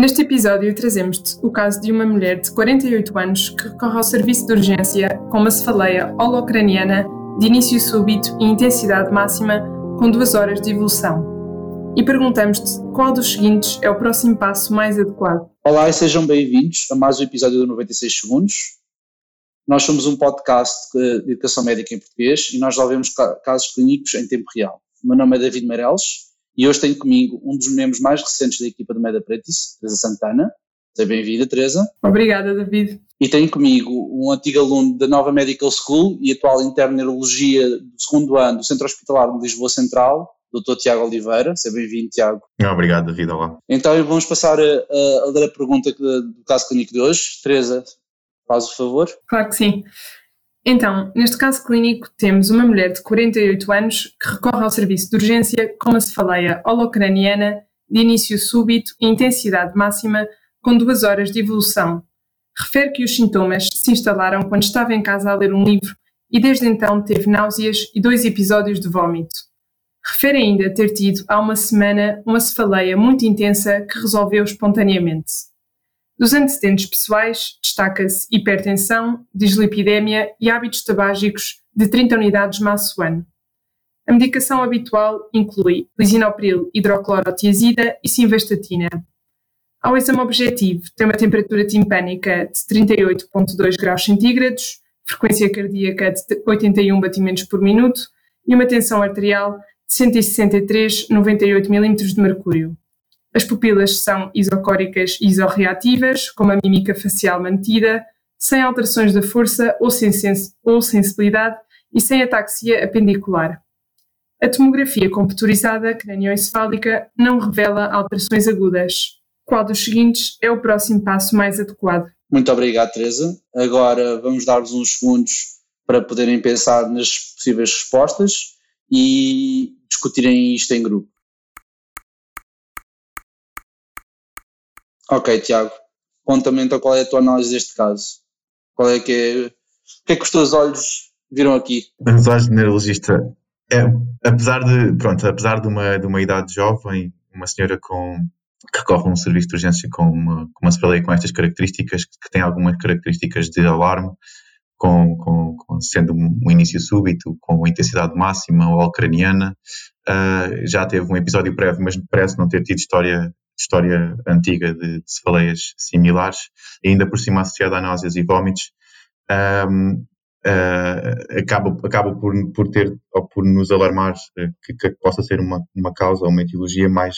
Neste episódio trazemos-te o caso de uma mulher de 48 anos que recorre ao serviço de urgência com uma cefaleia holocraniana de início súbito e intensidade máxima com duas horas de evolução. E perguntamos-te qual dos seguintes é o próximo passo mais adequado. Olá e sejam bem-vindos a mais um episódio do 96 Segundos. Nós somos um podcast de educação médica em português e nós resolvemos casos clínicos em tempo real. O meu nome é David Meireles e hoje tenho comigo um dos membros mais recentes da equipa do Meda Pretice, Teresa Santana. Seja bem-vinda, Teresa. Obrigada, David. E tenho comigo um antigo aluno da Nova Medical School e atual interno de neurologia do segundo ano do Centro Hospitalar de Lisboa Central, Dr. Tiago Oliveira. Seja bem-vindo, Tiago. Obrigado, David. Olá. Então vamos passar a, a, a ler a pergunta do caso clínico de hoje. Teresa, faz o favor. Claro que sim. Então, neste caso clínico, temos uma mulher de 48 anos que recorre ao serviço de urgência com uma cefaleia holocraniana de início súbito e intensidade máxima com duas horas de evolução. Refere que os sintomas se instalaram quando estava em casa a ler um livro e desde então teve náuseas e dois episódios de vômito. Refere ainda ter tido há uma semana uma cefaleia muito intensa que resolveu espontaneamente. Dos antecedentes pessoais, destaca-se hipertensão, dislipidemia e hábitos tabágicos de 30 unidades maço ano. A medicação habitual inclui lisinopril, hidroclorotiazida e simvastatina. Ao exame objetivo, tem uma temperatura timpânica de 38,2 graus centígrados, frequência cardíaca de 81 batimentos por minuto e uma tensão arterial de 163,98 mm de mercúrio. As pupilas são isocóricas e isorreativas, com uma mímica facial mantida, sem alterações da força ou, sem sens ou sensibilidade e sem ataxia apendicular. A tomografia computurizada cranioencefálica não revela alterações agudas. Qual dos seguintes é o próximo passo mais adequado? Muito obrigado, Teresa. Agora vamos dar-vos uns segundos para poderem pensar nas possíveis respostas e discutirem isto em grupo. Ok, Tiago. Conta-me então qual é a tua análise deste caso. Qual é que é. O que é que os teus olhos viram aqui? Os olhos de neurologista. É, apesar de, pronto, apesar de uma, de uma idade jovem, uma senhora com, que recorre a um serviço de urgência com uma, com uma cefaleia com estas características, que tem algumas características de alarme, com, com, com sendo um início súbito, com intensidade máxima ou ucraniana, uh, já teve um episódio prévio, mas parece não ter tido história história antiga de cefaleias similares, e ainda por cima associada a náuseas e vômitos, um, uh, ah, acaba, acaba por, por ter ou por nos alarmar que, que possa ser uma, uma causa ou uma etiologia mais,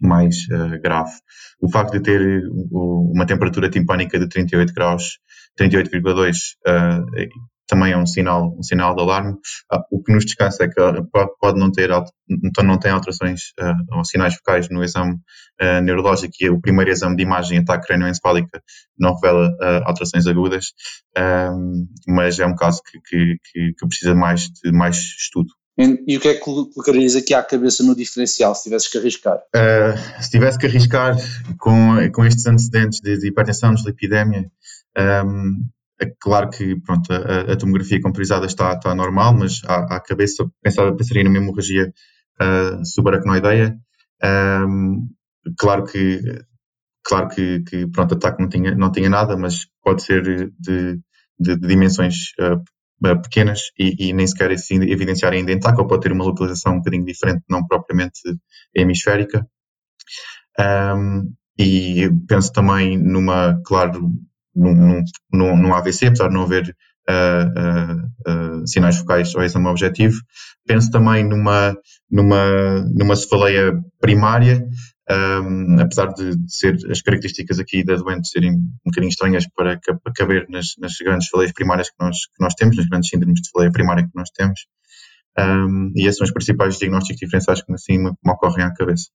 mais uh, grave. O facto de ter uma temperatura timpânica de 38 graus, 38,2 uh, também é um sinal, um sinal de alarme. Ah, o que nos descansa é que pode não ter, então não tem alterações uh, ou sinais focais no exame uh, neurológico e o primeiro exame de imagem ataque crânioencefálica não revela uh, alterações agudas, mas é um caso que, que, que, precisa mais de mais estudo. E o que é que colocarias aqui à cabeça no diferencial, se tivesses que arriscar? se tivesse que arriscar com, com estes antecedentes de, de hipertensão, dislipidemia, um, é claro que pronto, a, a tomografia computerizada está, está normal, mas à, à cabeça pensava, pensaria numa hemorragia uh, subaracnoideia. Um, claro que, claro que, que pronto, ataque não tinha, não tinha nada, mas pode ser de, de, de dimensões uh, pequenas e, e, nem sequer evidenciar ainda em TAC, ou pode ter uma localização um bocadinho diferente, não propriamente hemisférica. Um, e penso também numa, claro, num, num, num AVC, apesar de não haver uh, uh, sinais focais ao exame objetivo. Penso também numa, numa, numa cefaleia primária, um, apesar de, ser as características aqui da doente serem um bocadinho estranhas para, para caber nas, nas grandes cefaleias primárias que nós, que nós temos, nas grandes síndromes de cefaleia primária que nós temos. Um, e esses são os principais diagnósticos diferenciais que assim me ocorrem à cabeça.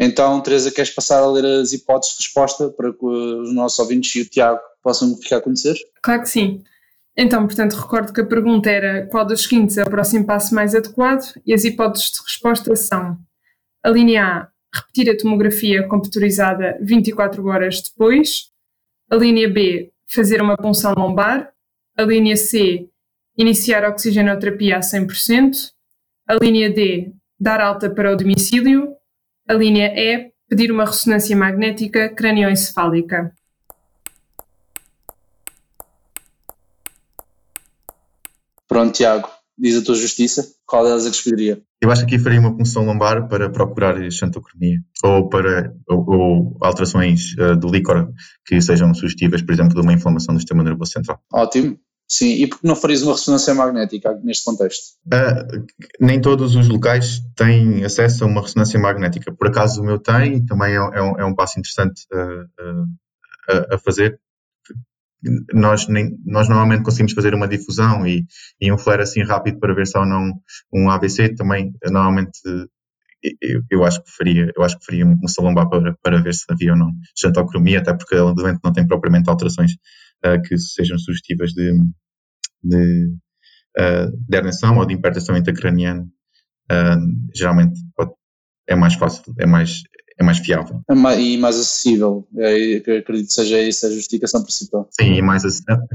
Então, Teresa, queres passar a ler as hipóteses de resposta para que os nossos ouvintes e o Tiago possam ficar a conhecer? Claro que sim. Então, portanto, recordo que a pergunta era qual dos seguintes é o próximo passo mais adequado e as hipóteses de resposta são a linha A, repetir a tomografia computurizada 24 horas depois, a linha B, fazer uma punção lombar, a linha C, iniciar a oxigenoterapia a 100%, a linha D, dar alta para o domicílio. A linha E, pedir uma ressonância magnética cranioencefálica. Pronto, Tiago, diz a tua justiça, qual delas é que escolheria? Eu acho que aqui faria uma punção lombar para procurar xantocromia ou para ou, ou alterações uh, do líquor que sejam sugestivas, por exemplo, de uma inflamação do sistema nervoso central. Ótimo. Sim, e por que não farias uma ressonância magnética neste contexto? Uh, nem todos os locais têm acesso a uma ressonância magnética. Por acaso o meu tem, também é, é, um, é um, passo interessante uh, uh, a fazer. Nós, nem, nós normalmente conseguimos fazer uma difusão e, e um flare assim rápido para ver se há ou não um AVC. Também, normalmente, eu, eu, acho que faria, eu acho que faria um salombar para, para ver se havia ou não xantocromia, até porque o doente não tem propriamente alterações uh, que sejam sugestivas de, de, uh, de herniação ou de hipertensão intracraniana. Uh, geralmente pode, é mais fácil, é mais, é mais fiável. É mais, e mais acessível, é, acredito que seja essa a justificação principal. Sim, e mais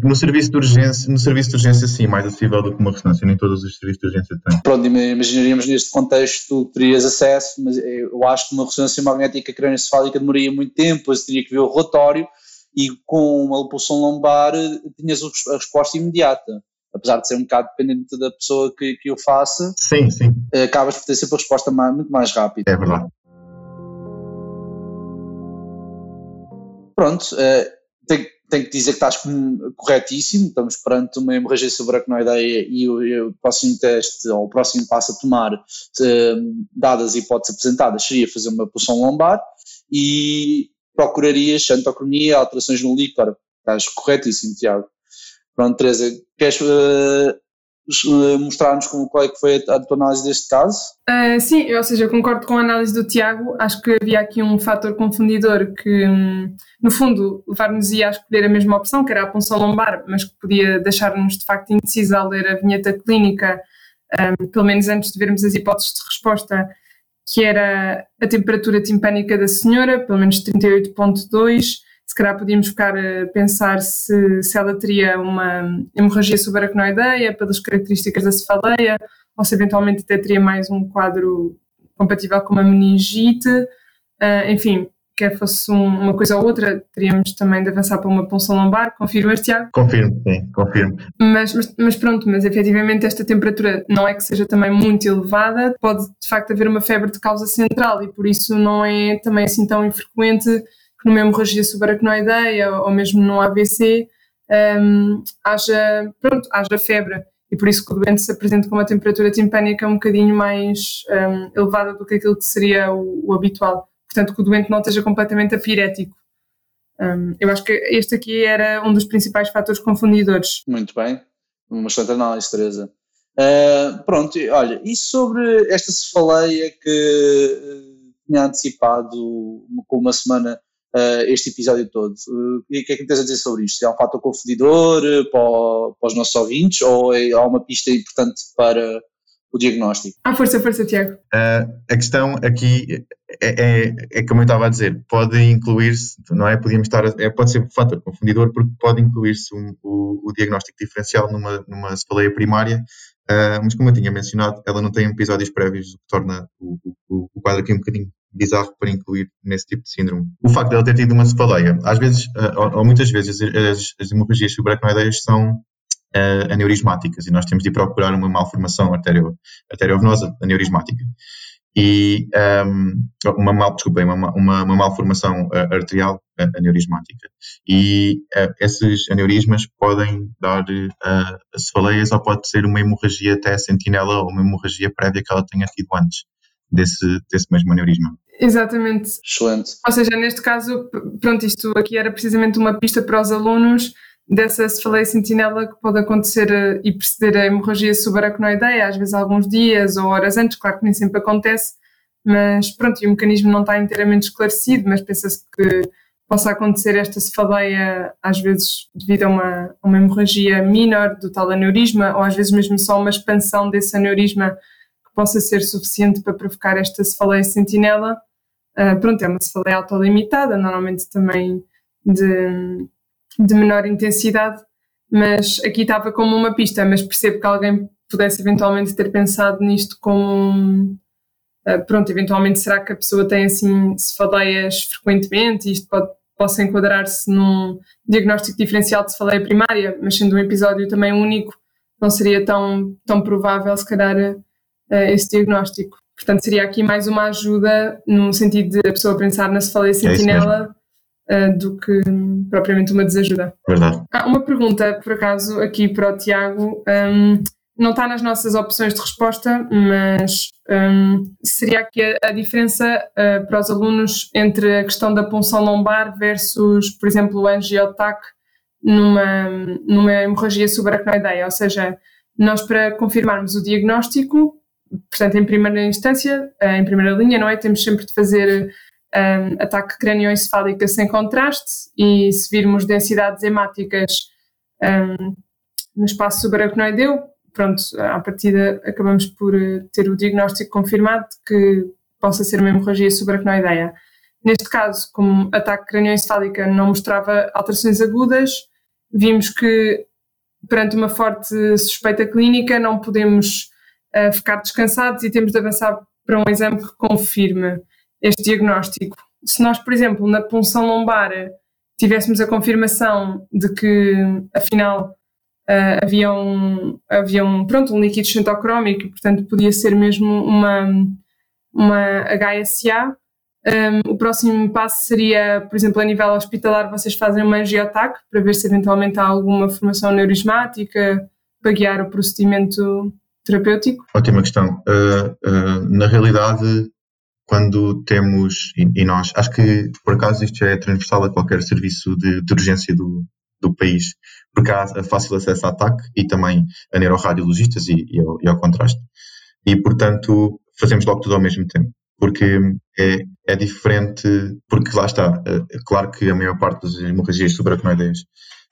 no serviço de urgência, no serviço de urgência sim, mais acessível do que uma ressonância, nem todos os serviços de urgência têm. Pronto, imaginaríamos neste contexto terias acesso, mas eu acho que uma ressonância magnética crânioencefálica demoraria muito tempo, depois teria que ver o relatório, e com uma pulsão lombar tinhas a resposta imediata. Apesar de ser um bocado dependente da pessoa que, que o faça, sim, sim. acabas por ter sempre a resposta mais, muito mais rápida. É verdade. Pronto, uh, tenho, tenho, que dizer que estás corretíssimo, estamos perante uma hemorragia subaracnoideia e o, e o próximo teste, ou o próximo passo a tomar, uh, dadas as hipóteses apresentadas, seria fazer uma pulsão lombar e procurarias xantocronia, alterações no líquor. Estás corretíssimo, Tiago. Pronto, Teresa, queres uh, mostrar-nos qual é que foi a, tua análise deste caso? Uh, sim, ou seja, eu concordo com a análise do Tiago. Acho que havia aqui um fator confundidor que, um, no fundo, levar-nos a escolher a mesma opção, que era a punção lombar, mas que podia deixar-nos de facto indecisos ao ler a vinheta clínica, um, pelo menos antes de vermos as hipóteses de resposta que era a temperatura timpânica da senhora, pelo menos 38.2. Se calhar podíamos ficar a pensar se, se ela teria uma hemorragia subaracnoideia pelas características da cefaleia, ou se eventualmente até teria mais um quadro compatível com uma meningite. Uh, enfim, quer fosse um, uma coisa ou outra, teríamos também de avançar para uma punção lombar. Confirmas, Tiago? Confirmo, sim, confirmo. Mas, mas, mas, pronto, mas efetivamente esta temperatura não é que seja também muito elevada, pode de facto haver uma febre de causa central e por isso não é também assim tão infrequente que numa hemorragia subaracnoideia ou mesmo num AVC um, haja, pronto, haja febre. E por isso que o doente se apresenta com uma temperatura timpânica um bocadinho mais um, elevada do que aquilo que seria o, o habitual portanto que o doente não esteja completamente apirético. Um, eu acho que este aqui era um dos principais fatores confundidores. Muito bem, uma excelente análise, Teresa. Uh, pronto, olha, e sobre esta cefaleia que uh, tinha antecipado com uma semana uh, este episódio todo, uh, o que é que tens a dizer sobre isto? É um fator confundidor para, para os nossos ouvintes ou é, há uma pista importante para o diagnóstico? Ah, força, força, Tiago. a questão aqui é, é, é, como eu estava a dizer, pode incluir-se, não é? Podíamos estar, é, pode ser um fator confundidor porque pode incluir-se um, o, o, diagnóstico diferencial numa, numa cefaleia primária, uh, mas como eu tinha mencionado, ela não tem episódios prévios, o que torna o, o, o, quadro aqui um bocadinho bizarro para incluir nesse tipo de síndrome. O facto de ela ter tido uma cefaleia, às vezes, uh, ou, ou, muitas vezes, as, as hemorragias subaracnoideias são uh, aneurismáticas e nós temos de procurar uma malformação arterio, arteriovenosa aneurismática e um, uma mal, desculpem, uma, uma, uma malformação uh, arterial uh, aneurismática. E uh, esses aneurismas podem dar uh, cefaleias ou pode ser uma hemorragia até sentinela ou uma hemorragia prévia que ela tenha tido antes desse, desse mesmo aneurisma. Exatamente. Excelente. Ou seja, neste caso, pronto, isto aqui era precisamente uma pista para os alunos dessa cefaleia sentinela que pode acontecer eh, e preceder a hemorragia subaracnoideia, às vezes alguns dias ou horas antes, claro que nem sempre acontece, mas pronto, e o mecanismo não está inteiramente esclarecido, mas pensa-se que possa acontecer esta cefaleia às vezes devido a uma, uma hemorragia menor do tal aneurisma ou às vezes mesmo só uma expansão desse aneurisma que possa ser suficiente para provocar esta cefaleia sentinela. Uh, pronto, é uma cefaleia autolimitada, normalmente também de de menor intensidade, mas aqui estava como uma pista, mas percebo que alguém pudesse eventualmente ter pensado nisto como, uh, pronto, eventualmente será que a pessoa tem assim cefaleias frequentemente e isto pode, possa enquadrar-se num diagnóstico diferencial de cefaleia primária, mas sendo um episódio também único, não seria tão, tão provável se calhar uh, esse diagnóstico. Portanto, seria aqui mais uma ajuda no sentido de a pessoa pensar na cefaleia é sentinela uh, do que propriamente uma desajuda. Verdade. Ah, uma pergunta, por acaso, aqui para o Tiago. Um, não está nas nossas opções de resposta, mas um, seria aqui a, a diferença uh, para os alunos entre a questão da punção lombar versus, por exemplo, o angiotac numa, numa hemorragia subaracnoideia, ou seja, nós para confirmarmos o diagnóstico, portanto, em primeira instância, uh, em primeira linha, não é? Temos sempre de fazer um, ataque cranioencefálica sem contraste e se virmos densidades hemáticas um, no espaço subaracnoideu, pronto, à partida acabamos por eh, ter o diagnóstico confirmado que possa ser uma hemorragia subaracnoideia. Neste caso, como ataque cranioencefálica não mostrava alterações agudas, vimos que perante uma forte suspeita clínica não podemos uh, ficar descansados e temos de avançar para um exame que confirme este diagnóstico. Se nós, por exemplo, na punção lombar tivéssemos a confirmação de que, afinal, uh, havia, um, havia um, pronto, um líquido xantocrómico portanto, podia ser mesmo uma, uma HSA, um, o próximo passo seria, por exemplo, a nível hospitalar, vocês fazem uma angiotac para ver se eventualmente há alguma formação neurismática para guiar o procedimento terapêutico? Ótima questão. Uh, uh, na realidade, quando temos, e, e, nós, acho que por acaso isto é transversal a qualquer serviço de, de urgência do, do país, porque há fácil acesso a ataque e também a neuroradiologistas e, e, ao, e ao contraste. E, portanto, fazemos logo tudo ao mesmo tempo porque é, é, diferente, porque lá está, é, é claro que a maior parte das hemorragias subaracnoideias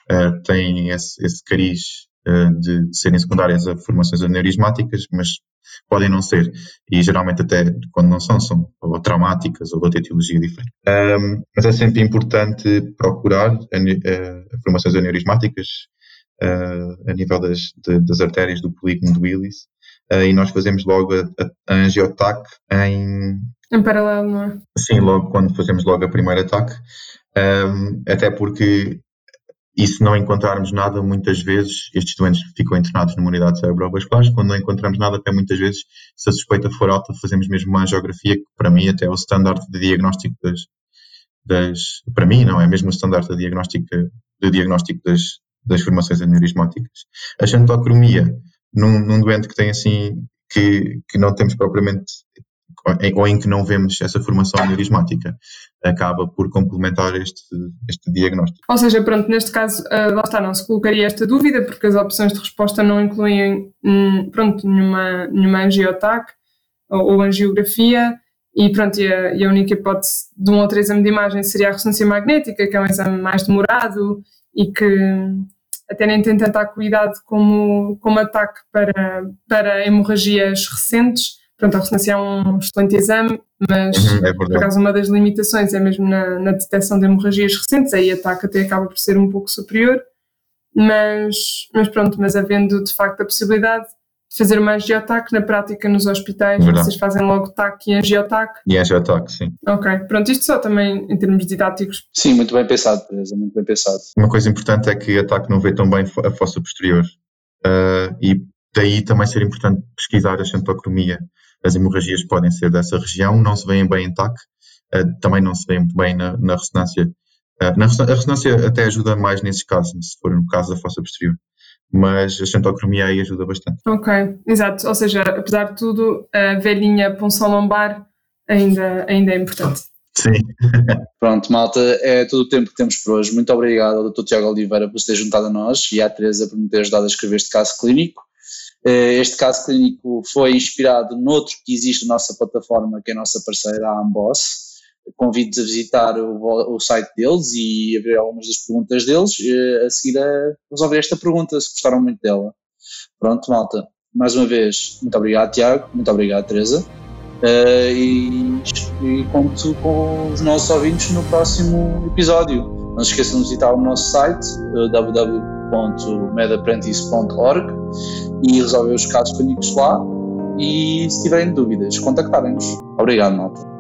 uh, têm esse, esse cariz de, de, serem secundárias a formações aneurismáticas, mas podem não ser, e geralmente até quando não são, são ou traumáticas ou de outra etiologia diferente. Um, mas é sempre importante procurar a, formações aneurismáticas uh, a nível das, de, das artérias do polígono do Willis, uh, e nós fazemos logo a, a, angiotac em... Em paralelo, não é? Sim, logo quando fazemos logo a primeira ataque, um, até porque e se não encontrarmos nada, muitas vezes estes doentes ficam internados numa unidade cerebrovascular. Quando não encontramos nada, até muitas vezes, se a suspeita for alta, fazemos mesmo uma angiografia, que para mim até é o standard de diagnóstico das, das para mim, não é mesmo o standard de diagnóstico, de diagnóstico das, das formações aneurismáticas. A xantocromia, num, num doente que tem assim, que, que não temos propriamente ou em que não vemos essa formação neurismática, acaba por complementar este, este diagnóstico. Ou seja, pronto, neste caso, uh, lá está, não se colocaria esta dúvida, porque as opções de resposta não incluem, hum, pronto, nenhuma, nenhuma ou, ou angiografia, e pronto, e a, e a, única hipótese de um outro exame de imagem seria a ressonância magnética, que é um exame mais demorado e que até nem tem tanta acuidade como, como ataque para, para hemorragias recentes, Pronto, a ressonância é um excelente exame, mas uhum, é por acaso uma das limitações é mesmo na, na detecção de hemorragias recentes, aí a TAC até acaba por ser um pouco superior, mas, mas pronto, mas havendo de facto a possibilidade de fazer uma angiotac, na prática nos hospitais Verdade. vocês fazem logo TAC e angiotac. E angiotac, sim. Ok, pronto, isto só também em termos didáticos. Sim, muito bem pensado, Teresa, muito bem pensado. Uma coisa importante é que a TAC não vê tão bem a fossa posterior uh, e daí também ser importante pesquisar a xantocromia as hemorragias podem ser dessa região, não se veem bem em TAC, uh, também não se vêem muito bem na, na ressonância. Uh, na, a ressonância até ajuda mais nesses casos, se for no caso da fossa posterior, mas a xantocromia aí ajuda bastante. Ok, exato, ou seja, apesar de tudo, a velhinha punção lombar ainda, ainda é importante. Sim. Pronto, malta, é todo o tempo que temos por hoje. Muito obrigado ao Dr. Tiago Oliveira por se ter juntado a nós e à Teresa por me ter ajudado a escrever este caso clínico. Eh, este caso clínico foi inspirado noutro que existe na nossa plataforma, que é a nossa parceira, a Amboss. Convido-vos a visitar o, site deles e a ver algumas das perguntas deles, eh, a seguir a resolver esta pergunta, se gostaram muito dela. Pronto, malta. Mais uma vez, muito obrigado, Tiago. Muito obrigado, Teresa. Uh, e, e conto com os nossos ouvintes no próximo episódio. Não se esqueçam de visitar o nosso site, uh, www.medapprentice.org e resolver os casos clínicos lá e se tiverem dúvidas, contactarem-nos. Obrigado, malta.